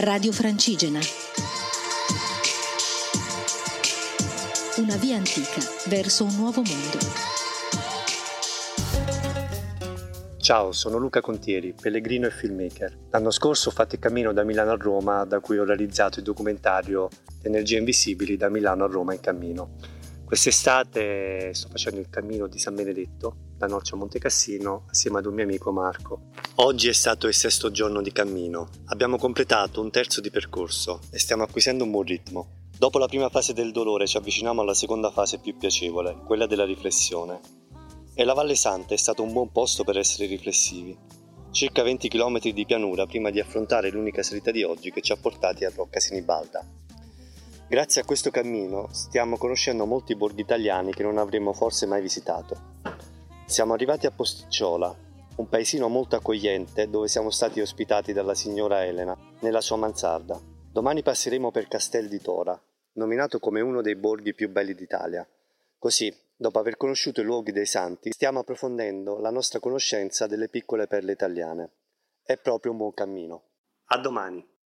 Radio Francigena. Una via antica verso un nuovo mondo. Ciao, sono Luca Contieri, pellegrino e filmmaker. L'anno scorso ho fatto il cammino da Milano a Roma, da cui ho realizzato il documentario Energie Invisibili da Milano a Roma in cammino. Quest'estate sto facendo il cammino di San Benedetto, da Norcia a Monte Cassino, assieme ad un mio amico Marco. Oggi è stato il sesto giorno di cammino. Abbiamo completato un terzo di percorso e stiamo acquisendo un buon ritmo. Dopo la prima fase del dolore ci avviciniamo alla seconda fase più piacevole, quella della riflessione. E la Valle Santa è stato un buon posto per essere riflessivi. Circa 20 km di pianura prima di affrontare l'unica salita di oggi che ci ha portati a Rocca Sinibalda. Grazie a questo cammino stiamo conoscendo molti borghi italiani che non avremmo forse mai visitato. Siamo arrivati a Posticciola, un paesino molto accogliente dove siamo stati ospitati dalla signora Elena nella sua mansarda. Domani passeremo per Castel di Tora, nominato come uno dei borghi più belli d'Italia. Così, dopo aver conosciuto i luoghi dei santi, stiamo approfondendo la nostra conoscenza delle piccole perle italiane. È proprio un buon cammino. A domani!